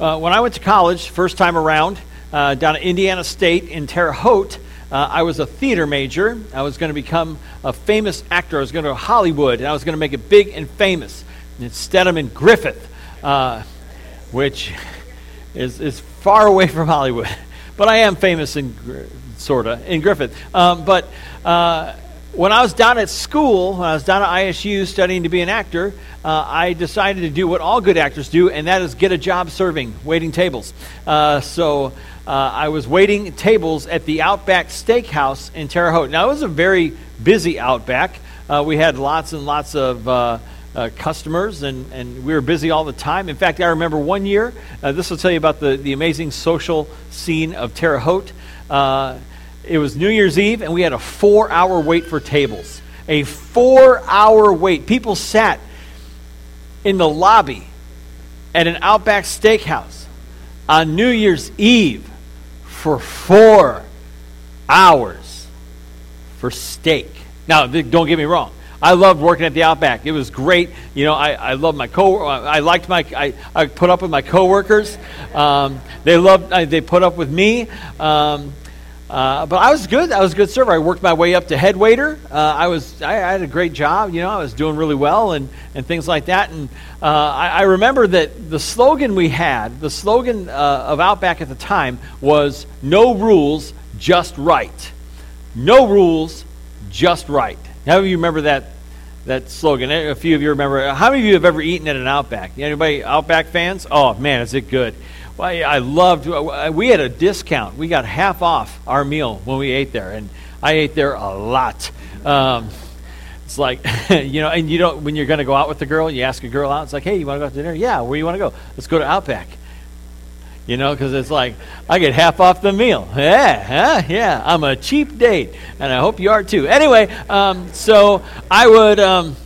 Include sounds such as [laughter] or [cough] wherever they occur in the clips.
Uh, when I went to college, first time around, uh, down at Indiana State in Terre Haute, uh, I was a theater major. I was going to become a famous actor. I was going to go to Hollywood, and I was going to make it big and famous. And instead, I'm in Griffith, uh, which is, is far away from Hollywood. [laughs] But I am famous in, sort of, in Griffith. Um, but uh, when I was down at school, when I was down at ISU studying to be an actor, uh, I decided to do what all good actors do, and that is get a job serving, waiting tables. Uh, so uh, I was waiting tables at the Outback Steakhouse in Terre Haute. Now, it was a very busy Outback. Uh, we had lots and lots of uh, uh, customers, and, and we were busy all the time. In fact, I remember one year, uh, this will tell you about the, the amazing social scene of Terre Haute. Uh, it was New Year's Eve, and we had a four hour wait for tables. A four hour wait. People sat in the lobby at an Outback Steakhouse on New Year's Eve for four hours for steak. Now, don't get me wrong. I loved working at the Outback. It was great. You know, I, I loved my co. I liked my. I, I put up with my coworkers. Um, they loved. Uh, they put up with me. Um, uh, but I was good. I was a good server. I worked my way up to head waiter. Uh, I was. I, I, had a great job. You know, I was doing really well and, and things like that. And uh, I, I, remember that the slogan we had, the slogan uh, of Outback at the time was "No rules, just right." No rules, just right. How many of you remember that that slogan? A few of you remember. How many of you have ever eaten at an Outback? Anybody Outback fans? Oh man, is it good? I loved. We had a discount. We got half off our meal when we ate there, and I ate there a lot. Um, it's like [laughs] you know, and you don't when you're going to go out with the girl, you ask a girl out. It's like, hey, you want to go out to dinner? Yeah, where you want to go? Let's go to Outback. You know, because it's like I get half off the meal. Yeah, huh? yeah. I'm a cheap date, and I hope you are too. Anyway, um, so I would. Um,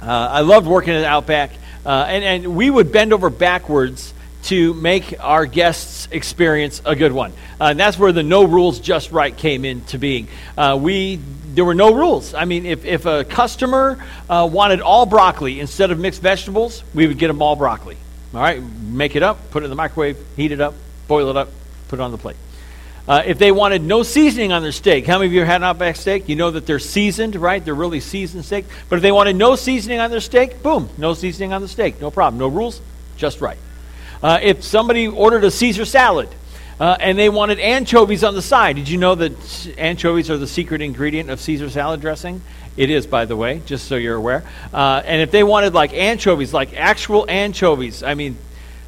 uh, I loved working at Outback, uh, and and we would bend over backwards to make our guests' experience a good one. Uh, and that's where the no rules, just right came into being. Uh, we there were no rules. I mean, if, if a customer uh, wanted all broccoli instead of mixed vegetables, we would get them all broccoli. All right, make it up, put it in the microwave, heat it up, boil it up, put it on the plate. Uh, if they wanted no seasoning on their steak, how many of you had an Outback steak? You know that they're seasoned, right? They're really seasoned steak. But if they wanted no seasoning on their steak, boom, no seasoning on the steak. No problem. No rules, just right. Uh, if somebody ordered a Caesar salad uh, and they wanted anchovies on the side, did you know that anchovies are the secret ingredient of Caesar salad dressing? It is, by the way, just so you're aware. Uh, and if they wanted like anchovies, like actual anchovies, I mean,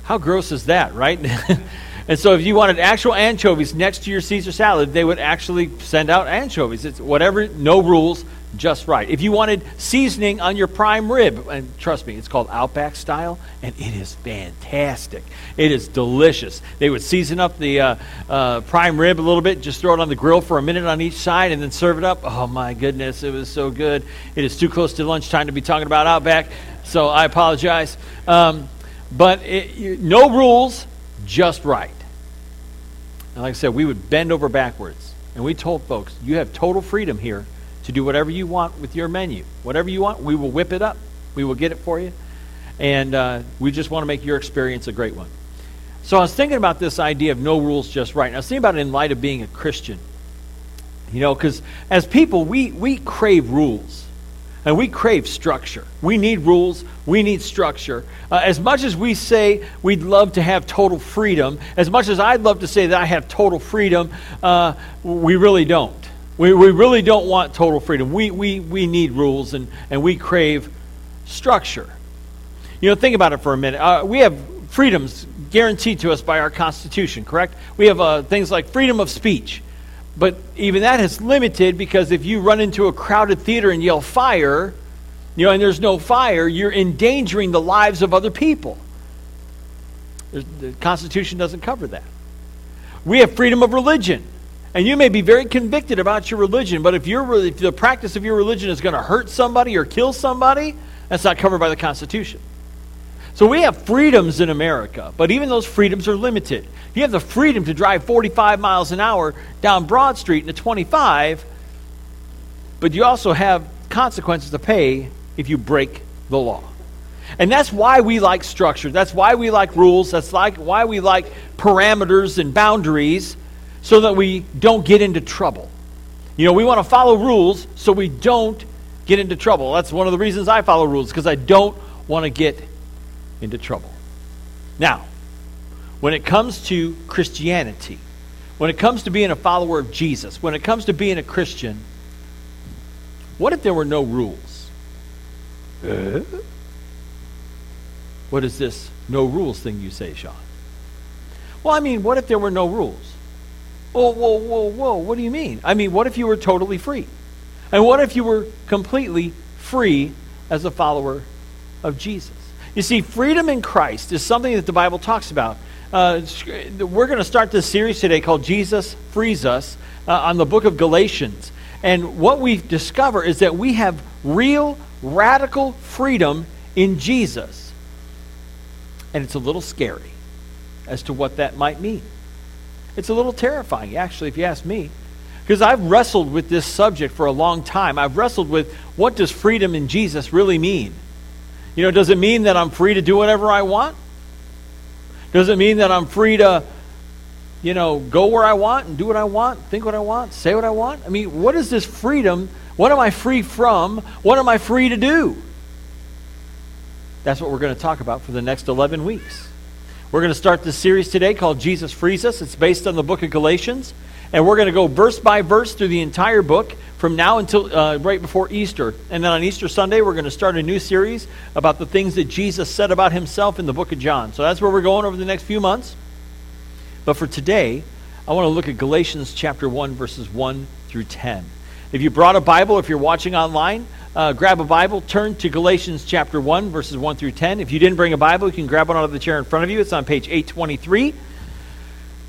how gross is that, right? [laughs] and so if you wanted actual anchovies next to your Caesar salad, they would actually send out anchovies. It's whatever, no rules, just right. If you wanted seasoning on your prime rib, and trust me, it's called Outback style, and it is fantastic. It is delicious. They would season up the uh, uh, prime rib a little bit, just throw it on the grill for a minute on each side, and then serve it up. Oh my goodness, it was so good. It is too close to lunchtime to be talking about Outback, so I apologize. Um, but it, no rules, just right. And like I said, we would bend over backwards, and we told folks, you have total freedom here to do whatever you want with your menu. Whatever you want, we will whip it up. We will get it for you. And uh, we just want to make your experience a great one. So I was thinking about this idea of no rules, just right. And I was thinking about it in light of being a Christian. You know, because as people, we, we crave rules. And we crave structure. We need rules. We need structure. Uh, as much as we say we'd love to have total freedom, as much as I'd love to say that I have total freedom, uh, we really don't. We, we really don't want total freedom. We, we, we need rules and, and we crave structure. You know, think about it for a minute. Uh, we have freedoms guaranteed to us by our Constitution, correct? We have uh, things like freedom of speech. But even that is limited because if you run into a crowded theater and yell fire, you know, and there's no fire, you're endangering the lives of other people. The Constitution doesn't cover that. We have freedom of religion. And you may be very convicted about your religion, but if, if the practice of your religion is going to hurt somebody or kill somebody, that's not covered by the Constitution. So we have freedoms in America, but even those freedoms are limited. You have the freedom to drive 45 miles an hour down Broad Street in a 25, but you also have consequences to pay if you break the law. And that's why we like structure. That's why we like rules. That's like why we like parameters and boundaries so that we don't get into trouble. You know, we want to follow rules so we don't get into trouble. That's one of the reasons I follow rules because I don't want to get into trouble. Now, when it comes to Christianity, when it comes to being a follower of Jesus, when it comes to being a Christian, what if there were no rules? Uh? What is this no rules thing you say, Sean? Well, I mean, what if there were no rules? Whoa, whoa, whoa, whoa. What do you mean? I mean, what if you were totally free? And what if you were completely free as a follower of Jesus? You see, freedom in Christ is something that the Bible talks about. Uh, we're going to start this series today called Jesus Frees Us uh, on the book of Galatians. And what we discover is that we have real, radical freedom in Jesus. And it's a little scary as to what that might mean. It's a little terrifying, actually, if you ask me. Because I've wrestled with this subject for a long time. I've wrestled with what does freedom in Jesus really mean? You know, does it mean that I'm free to do whatever I want? Does it mean that I'm free to, you know, go where I want and do what I want, think what I want, say what I want? I mean, what is this freedom? What am I free from? What am I free to do? That's what we're going to talk about for the next 11 weeks. We're going to start this series today called Jesus Frees Us. It's based on the book of Galatians. And we're going to go verse by verse through the entire book from now until uh, right before Easter. And then on Easter Sunday, we're going to start a new series about the things that Jesus said about himself in the book of John. So that's where we're going over the next few months. But for today, I want to look at Galatians chapter 1, verses 1 through 10. If you brought a Bible, if you're watching online, uh, grab a Bible, turn to Galatians chapter 1, verses 1 through 10. If you didn't bring a Bible, you can grab one out of the chair in front of you. It's on page 823.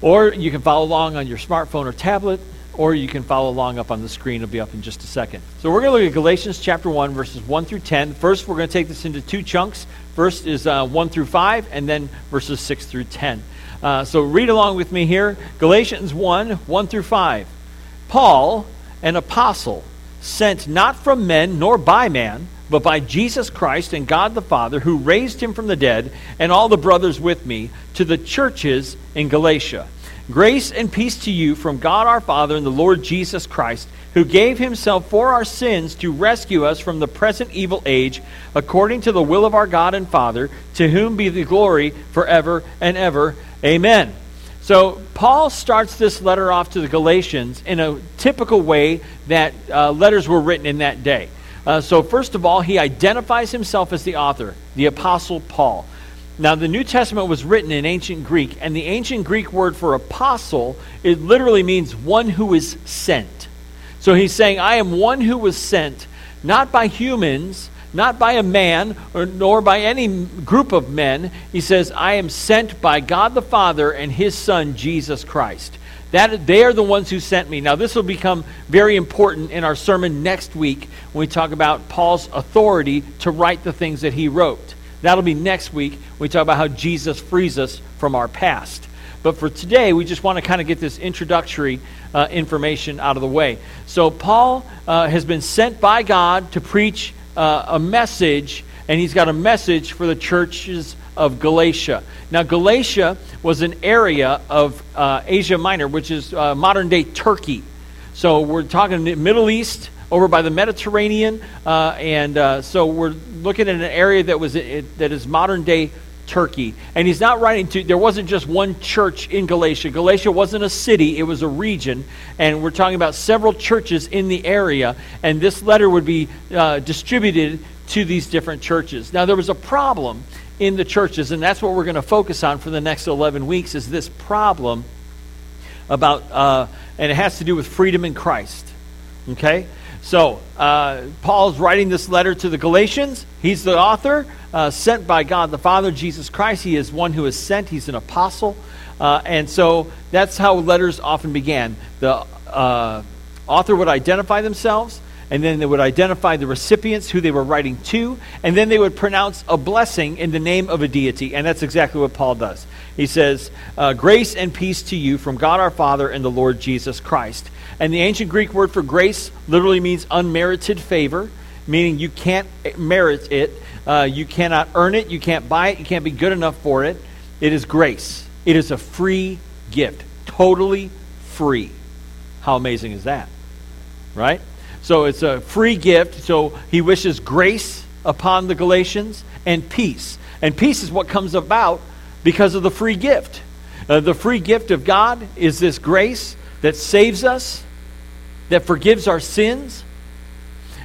Or you can follow along on your smartphone or tablet, or you can follow along up on the screen. It'll be up in just a second. So we're going to look at Galatians chapter 1, verses 1 through 10. First, we're going to take this into two chunks. First is uh, 1 through 5, and then verses 6 through 10. Uh, so read along with me here Galatians 1, 1 through 5. Paul, an apostle sent not from men nor by man, but by Jesus Christ and God the Father, who raised him from the dead, and all the brothers with me, to the churches in Galatia. Grace and peace to you from God our Father and the Lord Jesus Christ, who gave himself for our sins to rescue us from the present evil age, according to the will of our God and Father, to whom be the glory forever and ever. Amen. So, Paul starts this letter off to the Galatians in a typical way that uh, letters were written in that day. Uh, so, first of all, he identifies himself as the author, the Apostle Paul. Now, the New Testament was written in ancient Greek, and the ancient Greek word for apostle, it literally means one who is sent. So he's saying, I am one who was sent, not by humans, not by a man or, nor by any group of men. He says, I am sent by God the Father and his Son, Jesus Christ. That, they are the ones who sent me. Now, this will become very important in our sermon next week when we talk about Paul's authority to write the things that he wrote. That'll be next week when we talk about how Jesus frees us from our past. But for today, we just want to kind of get this introductory uh, information out of the way. So, Paul uh, has been sent by God to preach uh, a message, and he's got a message for the churches of Galatia. Now, Galatia was an area of uh, Asia Minor, which is uh, modern day Turkey. So we're talking Middle East over by the Mediterranean, uh, and uh, so we're looking at an area that was that is modern day Turkey. And he's not writing to, there wasn't just one church in Galatia. Galatia wasn't a city, it was a region. And we're talking about several churches in the area. And this letter would be uh, distributed to these different churches. Now, there was a problem in the churches, and that's what we're going to focus on for the next 11 weeks is this problem about, uh, and it has to do with freedom in Christ. Okay? So, uh, Paul's writing this letter to the Galatians. He's the author, uh, sent by God the Father, Jesus Christ. He is one who is sent, he's an apostle. Uh, and so that's how letters often began. The uh, author would identify themselves, and then they would identify the recipients who they were writing to, and then they would pronounce a blessing in the name of a deity. And that's exactly what Paul does. He says, uh, Grace and peace to you from God our Father and the Lord Jesus Christ. And the ancient Greek word for grace literally means unmerited favor, meaning you can't merit it. Uh, you cannot earn it. You can't buy it. You can't be good enough for it. It is grace. It is a free gift, totally free. How amazing is that? Right? So it's a free gift. So he wishes grace upon the Galatians and peace. And peace is what comes about because of the free gift. Uh, the free gift of God is this grace that saves us, that forgives our sins,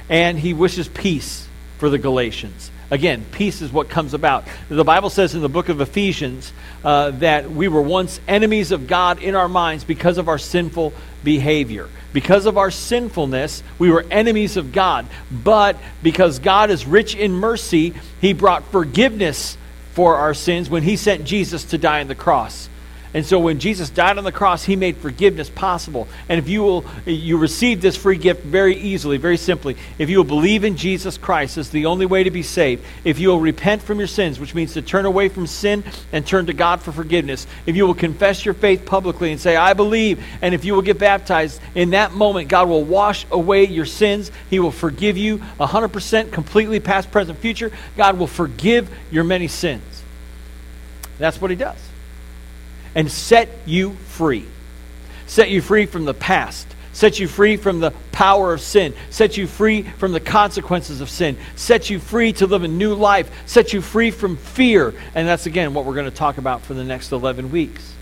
and he wishes peace for the Galatians. Again, peace is what comes about. The Bible says in the book of Ephesians uh, that we were once enemies of God in our minds because of our sinful behavior. Because of our sinfulness, we were enemies of God. But because God is rich in mercy, He brought forgiveness for our sins when He sent Jesus to die on the cross. And so when Jesus died on the cross, he made forgiveness possible. And if you will you receive this free gift very easily, very simply, if you will believe in Jesus Christ as the only way to be saved, if you will repent from your sins, which means to turn away from sin and turn to God for forgiveness, if you will confess your faith publicly and say, I believe, and if you will get baptized, in that moment, God will wash away your sins. He will forgive you 100% completely, past, present, future. God will forgive your many sins. That's what he does and set you free. Set you free from the past. Set you free from the power of sin. Set you free from the consequences of sin. Set you free to live a new life. Set you free from fear. And that's, again, what we're going to talk about for the next 11 weeks.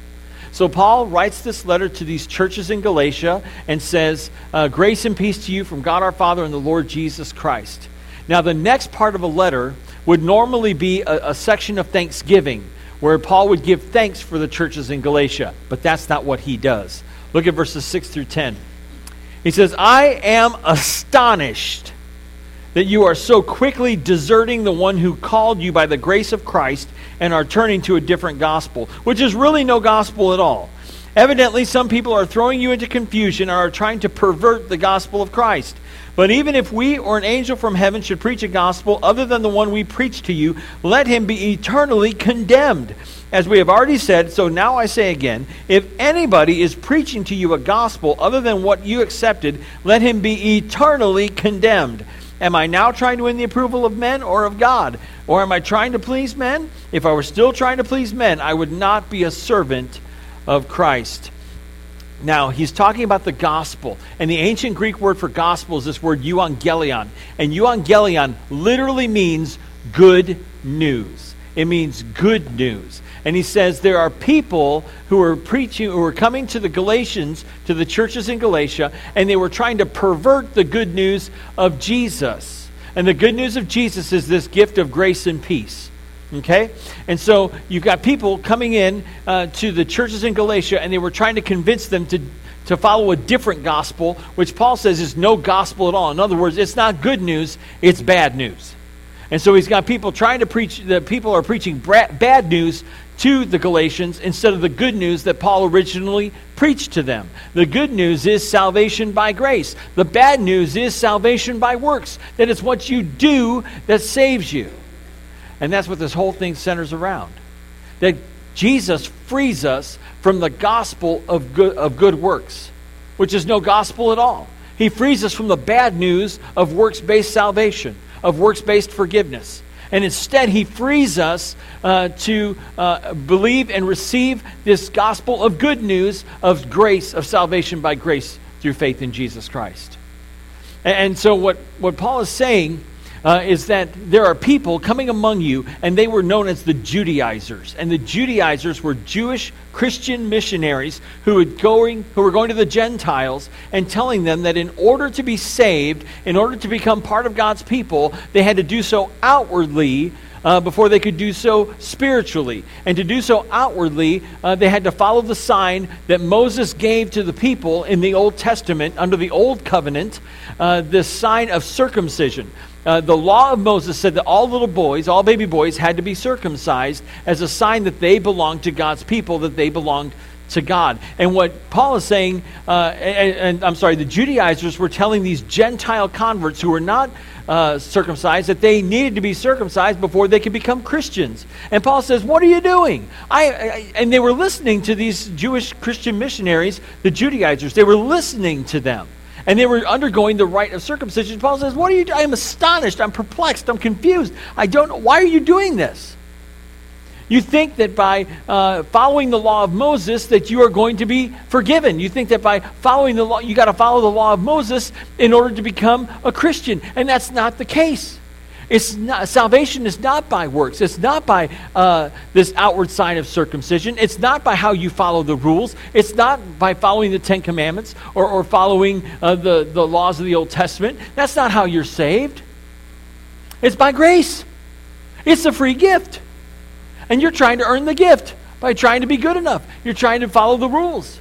So, Paul writes this letter to these churches in Galatia and says, uh, Grace and peace to you from God our Father and the Lord Jesus Christ. Now, the next part of a letter would normally be a, a section of thanksgiving where Paul would give thanks for the churches in Galatia, but that's not what he does. Look at verses 6 through 10. He says, I am astonished that you are so quickly deserting the one who called you by the grace of Christ and are turning to a different gospel, which is really no gospel at all. Evidently, some people are throwing you into confusion and are trying to pervert the gospel of Christ. But even if we or an angel from heaven should preach a gospel other than the one we preach to you, let him be eternally condemned. As we have already said, so now I say again if anybody is preaching to you a gospel other than what you accepted, let him be eternally condemned. Am I now trying to win the approval of men or of God? Or am I trying to please men? If I were still trying to please men, I would not be a servant of Christ. Now, he's talking about the gospel. And the ancient Greek word for gospel is this word euangelion. And euangelion literally means good news. It means good news. And he says there are people who are preaching, who are coming to the Galatians, to the churches in Galatia, and they were trying to pervert the good news of Jesus. And the good news of Jesus is this gift of grace and peace. Okay? And so you've got people coming in uh, to the churches in Galatia, and they were trying to convince them to, to follow a different gospel, which Paul says is no gospel at all. In other words, it's not good news, it's bad news. And so he's got people trying to preach, the people are preaching bad news to the Galatians instead of the good news that Paul originally preached to them. The good news is salvation by grace. The bad news is salvation by works, that it's what you do that saves you. And that's what this whole thing centers around. That Jesus frees us from the gospel of good, of good works, which is no gospel at all. He frees us from the bad news of works based salvation, of works based forgiveness. And instead, he frees us uh, to uh, believe and receive this gospel of good news of grace, of salvation by grace through faith in Jesus Christ. And, and so, what, what Paul is saying uh, is that there are people coming among you, and they were known as the Judaizers. And the Judaizers were Jewish Christian missionaries who, were going, who were going to the Gentiles and telling them that in order to be saved, in order to become part of God's people, they had to do so outwardly. Uh, before they could do so spiritually. And to do so outwardly, uh, they had to follow the sign that Moses gave to the people in the Old Testament, under the Old Covenant, uh, the sign of circumcision. Uh, the law of Moses said that all little boys, all baby boys, had to be circumcised as a sign that they belonged to God's people, that they belonged to God. And what Paul is saying, uh, and, and, I'm sorry, the Judaizers were telling these Gentile converts who were not uh, circumcised that they needed to be circumcised before they could become Christians. And Paul says, What are you doing? I, I, and they were listening to these Jewish Christian missionaries, the Judaizers. They were listening to them. And they were undergoing the rite of circumcision. Paul says, What are you doing? I'm astonished. I'm perplexed. I'm confused. I don't know. Why are you doing this? You think that by uh, following the law of Moses that you are going to be forgiven. You think that by following the law, you got to follow the law of Moses in order to become a Christian. And that's not the case. It's not, salvation is not by works. It's not by uh, this outward sign of circumcision. It's not by how you follow the rules. It's not by following the Ten Commandments or, or following uh, the, the laws of the Old Testament. That's not how you're saved. It's by grace. It's a free gift. And you're trying to earn the gift by trying to be good enough. You're trying to follow the rules.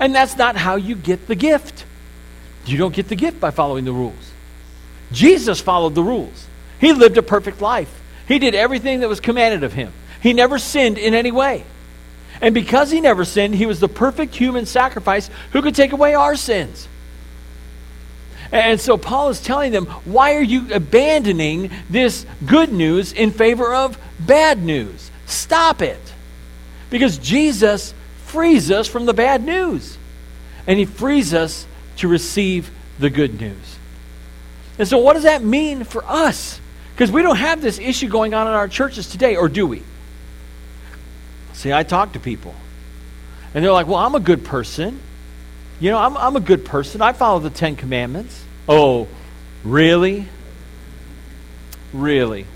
And that's not how you get the gift. You don't get the gift by following the rules. Jesus followed the rules. He lived a perfect life. He did everything that was commanded of him. He never sinned in any way. And because he never sinned, he was the perfect human sacrifice who could take away our sins. And so Paul is telling them, why are you abandoning this good news in favor of bad news? Stop it. Because Jesus frees us from the bad news. And he frees us to receive the good news. And so, what does that mean for us? Because we don't have this issue going on in our churches today, or do we? See, I talk to people, and they're like, well, I'm a good person. You know, I'm, I'm a good person. I follow the Ten Commandments. Oh, really? Really?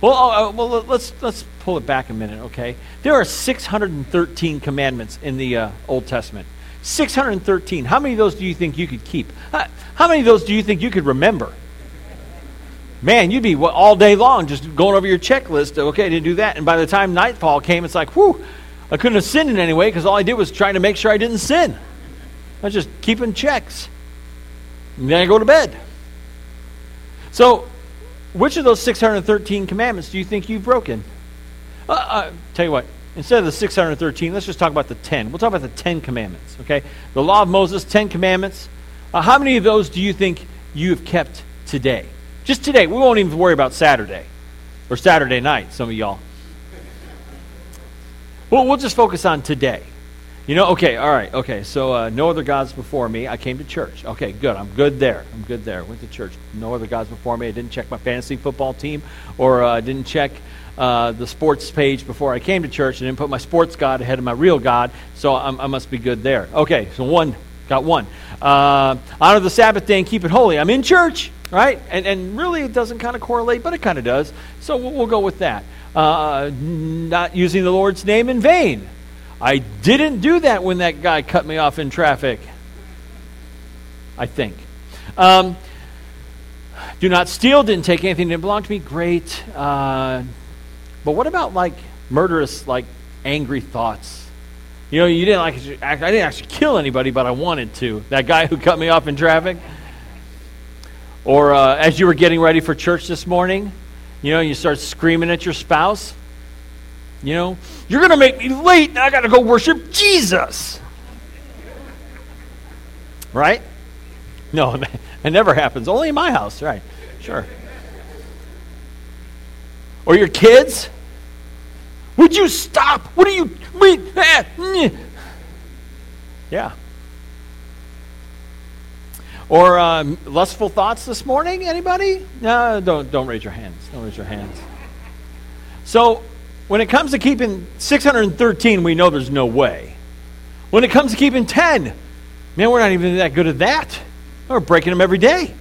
Well, uh, well, let's let's pull it back a minute, okay? There are 613 commandments in the uh, Old Testament. 613. How many of those do you think you could keep? How many of those do you think you could remember? Man, you'd be all day long just going over your checklist. Okay, I didn't do that. And by the time nightfall came, it's like, whew, I couldn't have sinned in any way because all I did was trying to make sure I didn't sin. I was just keeping checks. And then I go to bed. So, which of those 613 commandments do you think you've broken? Uh, uh, tell you what, instead of the 613, let's just talk about the 10. We'll talk about the 10 commandments, okay? The law of Moses, 10 commandments. Uh, how many of those do you think you have kept today? Just today. We won't even worry about Saturday or Saturday night, some of y'all. Well, we'll just focus on today. You know, okay, all right, okay. So, uh, no other gods before me. I came to church. Okay, good. I'm good there. I'm good there. Went to church. No other gods before me. I didn't check my fantasy football team or uh, didn't check uh, the sports page before I came to church. I didn't put my sports God ahead of my real God, so I'm, i must be good there. Okay, so one, got one. Uh, honor the Sabbath day and keep it holy. I'm in church, right? And, and really it doesn't kind of correlate, but it kind of does. So we'll, we'll, go with that. Uh, not using the Lord's name in vain. I didn't do that when that guy cut me off in traffic. I think. Um, do not steal, didn't take anything that belonged to me. Great. Uh, but what about like murderous, like angry thoughts? You know, you didn't like I didn't actually kill anybody, but I wanted to. That guy who cut me off in traffic. Or uh, as you were getting ready for church this morning, you know, you start screaming at your spouse. You know, you're going to make me late, and I got to go worship Jesus. Right? No, [laughs] it never happens. Only in my house, right? Sure. Or your kids? Would you stop? What are you? Yeah. Or um, lustful thoughts this morning? Anybody? No, don't don't raise your hands. Don't raise your hands. So, when it comes to keeping 613, we know there's no way. When it comes to keeping 10, man, we're not even that good at that. We're breaking them every day.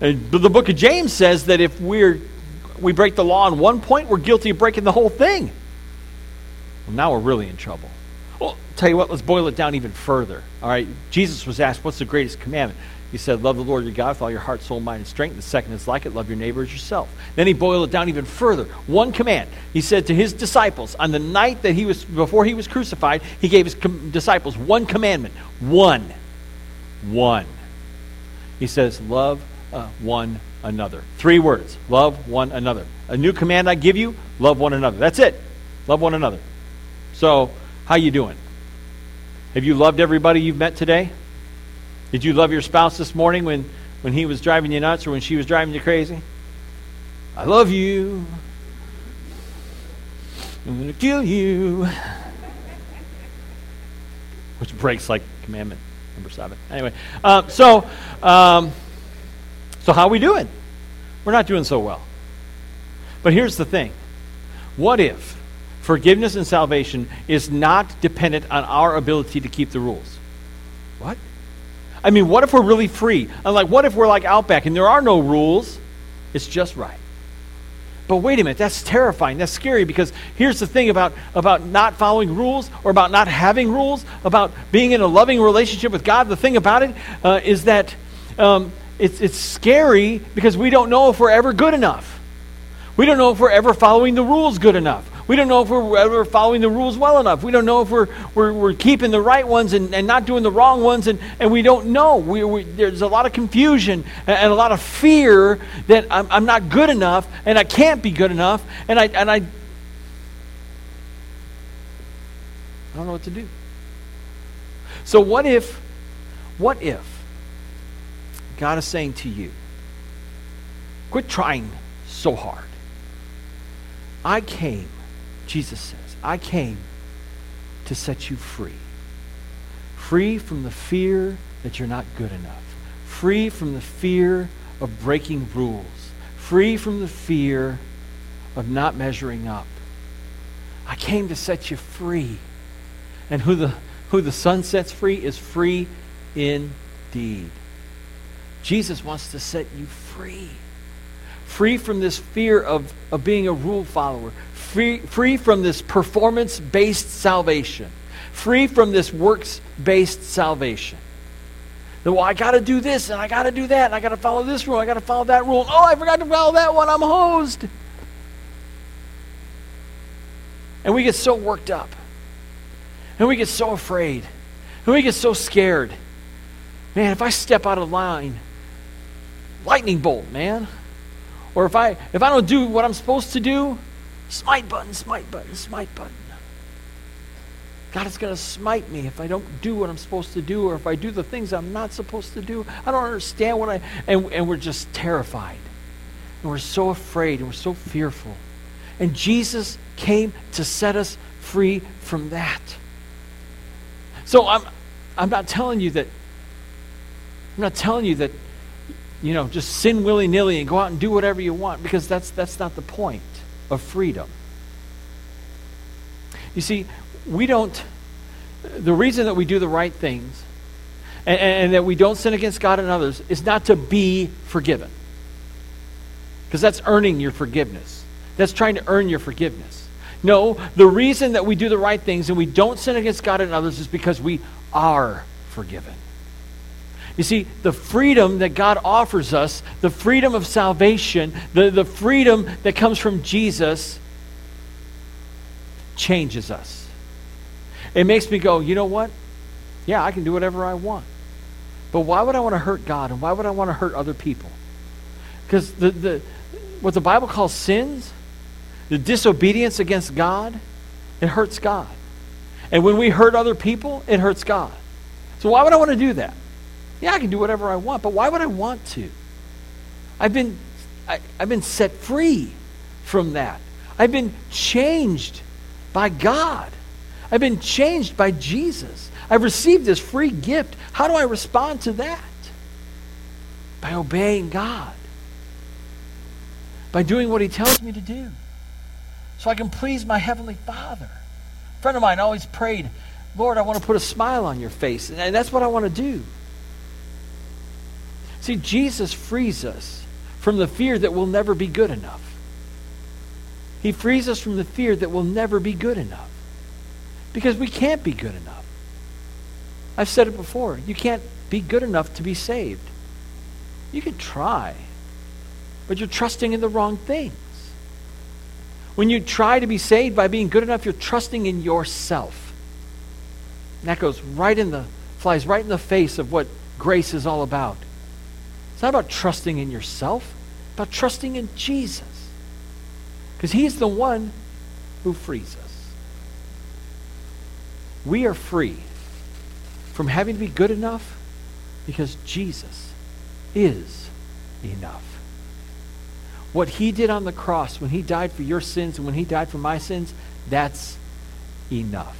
And the book of James says that if we're we break the law on one point, we're guilty of breaking the whole thing. Well, now we're really in trouble. Well, tell you what, let's boil it down even further. All right, Jesus was asked, What's the greatest commandment? He said, Love the Lord your God with all your heart, soul, mind, and strength. The second is like it, love your neighbor as yourself. Then he boiled it down even further. One command. He said to his disciples, on the night that he was, before he was crucified, he gave his com- disciples one commandment. One. One. He says, Love uh, one another. Three words. Love one another. A new command I give you, love one another. That's it. Love one another. So, how you doing? Have you loved everybody you've met today? Did you love your spouse this morning when, when he was driving you nuts or when she was driving you crazy? I love you. I'm going to kill you. Which breaks like commandment number seven. Anyway, uh, so um, so how are we doing? We're not doing so well. But here's the thing: what if forgiveness and salvation is not dependent on our ability to keep the rules? What? I mean, what if we're really free? I'm like, what if we're like Outback and there are no rules? It's just right. But wait a minute, that's terrifying. That's scary because here's the thing about, about not following rules or about not having rules, about being in a loving relationship with God. The thing about it uh, is that um, it's, it's scary because we don't know if we're ever good enough. We don't know if we're ever following the rules good enough. We don't know if we're ever following the rules well enough. We don't know if we're, we're, we're keeping the right ones and, and not doing the wrong ones, and, and we don't know. We, we, there's a lot of confusion and, and a lot of fear that I'm, I'm not good enough and I can't be good enough, and I, and I, I don't know what to do. So, what if, what if God is saying to you, quit trying so hard? I came Jesus says, I came to set you free. Free from the fear that you're not good enough. Free from the fear of breaking rules. Free from the fear of not measuring up. I came to set you free. And who the, who the Son sets free is free indeed. Jesus wants to set you free. Free from this fear of, of being a rule follower free, free from this performance based salvation, free from this works based salvation. That, well, I got to do this and I got to do that and I got to follow this rule, I got to follow that rule. Oh, I forgot to follow that one, I'm hosed. And we get so worked up. And we get so afraid. And we get so scared. Man, if I step out of line, lightning bolt, man. Or if I if I don't do what I'm supposed to do, Smite button, smite button, smite button. God is going to smite me if I don't do what I'm supposed to do or if I do the things I'm not supposed to do. I don't understand what I. And, and we're just terrified. And we're so afraid and we're so fearful. And Jesus came to set us free from that. So I'm, I'm not telling you that. I'm not telling you that, you know, just sin willy nilly and go out and do whatever you want because that's, that's not the point of freedom. You see, we don't, the reason that we do the right things and, and that we don't sin against God and others is not to be forgiven. Because that's earning your forgiveness. That's trying to earn your forgiveness. No, the reason that we do the right things and we don't sin against God and others is because we are forgiven. You see, the freedom that God offers us, the freedom of salvation, the, the freedom that comes from Jesus, changes us. It makes me go, you know what? Yeah, I can do whatever I want. But why would I want to hurt God and why would I want to hurt other people? Because the, the, what the Bible calls sins, the disobedience against God, it hurts God. And when we hurt other people, it hurts God. So why would I want to do that? Yeah, I can do whatever I want, but why would I want to? I've been, I, I've been set free from that. I've been changed by God. I've been changed by Jesus. I've received this free gift. How do I respond to that? By obeying God, by doing what He tells me to do, so I can please my Heavenly Father. A friend of mine always prayed, Lord, I want to put a smile on your face. And that's what I want to do. See, Jesus frees us from the fear that we'll never be good enough. He frees us from the fear that we'll never be good enough. Because we can't be good enough. I've said it before. You can't be good enough to be saved. You can try, but you're trusting in the wrong things. When you try to be saved by being good enough, you're trusting in yourself. And that goes right in the, flies right in the face of what grace is all about. It's not about trusting in yourself, about trusting in Jesus. Because He's the one who frees us. We are free from having to be good enough because Jesus is enough. What He did on the cross when He died for your sins and when He died for my sins, that's enough.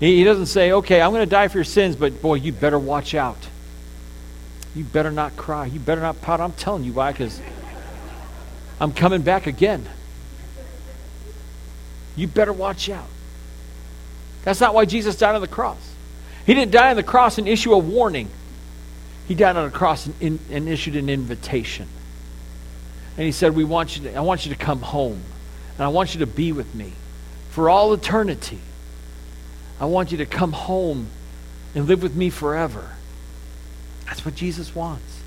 He, he doesn't say, okay, I'm going to die for your sins, but boy, you better watch out. You better not cry. You better not pout. I'm telling you why, because I'm coming back again. You better watch out. That's not why Jesus died on the cross. He didn't die on the cross and issue a warning. He died on the cross and, in, and issued an invitation. And he said, "We want you. To, I want you to come home, and I want you to be with me for all eternity. I want you to come home and live with me forever." That's what Jesus wants.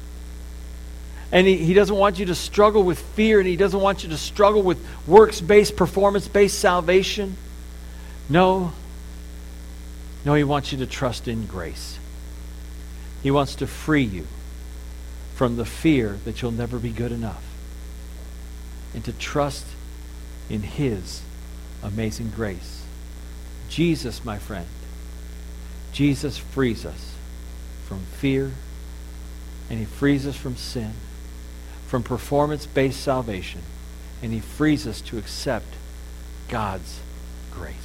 And he, he doesn't want you to struggle with fear, and he doesn't want you to struggle with works based, performance based salvation. No. No, he wants you to trust in grace. He wants to free you from the fear that you'll never be good enough and to trust in his amazing grace. Jesus, my friend, Jesus frees us from fear and he frees us from sin, from performance based salvation, and he frees us to accept God's grace.